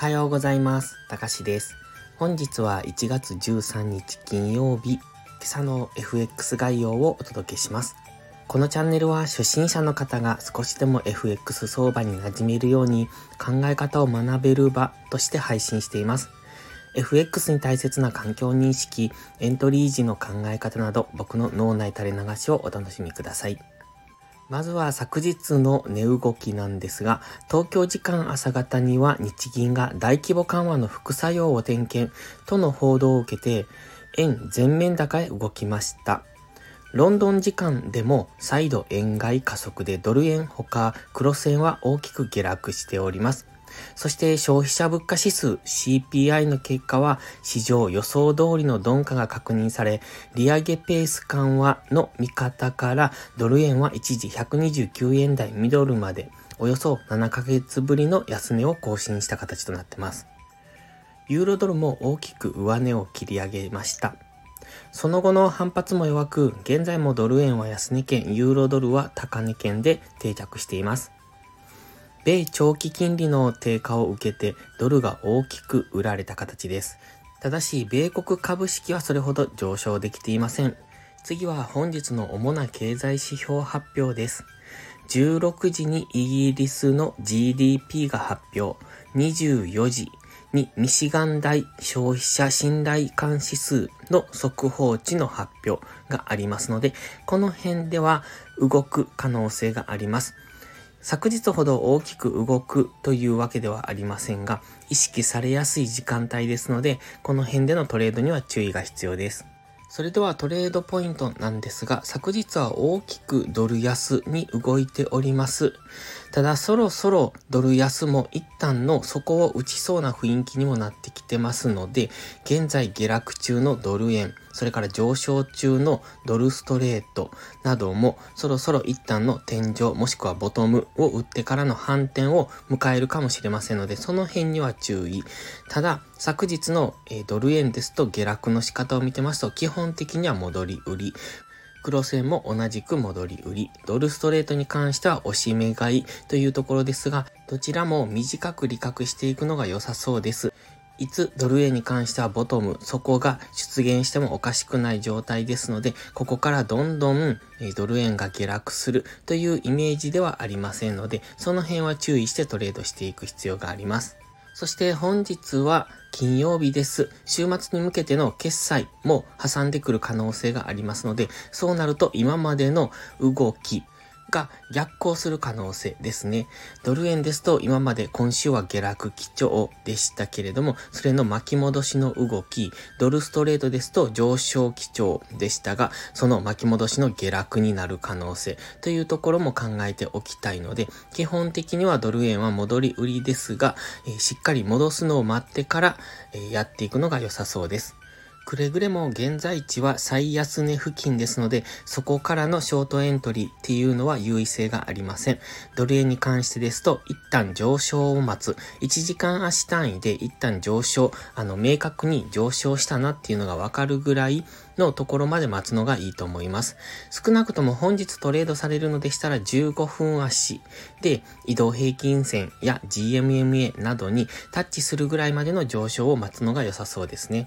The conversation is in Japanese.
はようございます。たかしです。本日は1月13日金曜日、今朝の FX 概要をお届けします。このチャンネルは初心者の方が少しでも FX 相場に馴染めるように考え方を学べる場として配信しています。FX に大切な環境認識、エントリー時の考え方など僕の脳内垂れ流しをお楽しみください。まずは昨日の値動きなんですが、東京時間朝方には日銀が大規模緩和の副作用を点検との報道を受けて、円全面高へ動きました。ロンドン時間でも再度円買い加速でドル円ほか黒線は大きく下落しております。そして消費者物価指数 CPI の結果は市場予想通りの鈍化が確認され、利上げペース緩和の見方からドル円は一時129円台ミドルまでおよそ7ヶ月ぶりの安値を更新した形となってます。ユーロドルも大きく上値を切り上げました。その後の反発も弱く、現在もドル円は安値圏、ユーロドルは高値圏で定着しています。米長期金利の低下を受けてドルが大きく売られた形です。ただし、米国株式はそれほど上昇できていません。次は本日の主な経済指標発表です。16時にイギリスの GDP が発表。24時にミシガン大消費者信頼感指数の速報値の発表がありますので、この辺では動く可能性があります。昨日ほど大きく動くというわけではありませんが、意識されやすい時間帯ですので、この辺でのトレードには注意が必要です。それではトレードポイントなんですが、昨日は大きくドル安に動いております。ただそろそろドル安も一旦の底を打ちそうな雰囲気にもなってきてますので、現在下落中のドル円、それから上昇中のドルストレートなどもそろそろ一旦の天井もしくはボトムを打ってからの反転を迎えるかもしれませんので、その辺には注意。ただ、昨日のドル円ですと下落の仕方を見てますと、基本的には戻り売り。黒線も同じく戻り売り。ドルストレートに関しては押し目買いというところですが、どちらも短く利確していくのが良さそうです。いつドル円に関してはボトム、そこが出現してもおかしくない状態ですので、ここからどんどんドル円が下落するというイメージではありませんので、その辺は注意してトレードしていく必要があります。そして本日は金曜日です。週末に向けての決済も挟んでくる可能性がありますので、そうなると今までの動き、が逆行する可能性ですね。ドル円ですと今まで今週は下落基調でしたけれども、それの巻き戻しの動き、ドルストレートですと上昇基調でしたが、その巻き戻しの下落になる可能性というところも考えておきたいので、基本的にはドル円は戻り売りですが、え、しっかり戻すのを待ってから、え、やっていくのが良さそうです。くれぐれも現在地は最安値付近ですので、そこからのショートエントリーっていうのは優位性がありません。ドル円に関してですと、一旦上昇を待つ。1時間足単位で一旦上昇、あの、明確に上昇したなっていうのがわかるぐらいのところまで待つのがいいと思います。少なくとも本日トレードされるのでしたら15分足で移動平均線や GMMA などにタッチするぐらいまでの上昇を待つのが良さそうですね。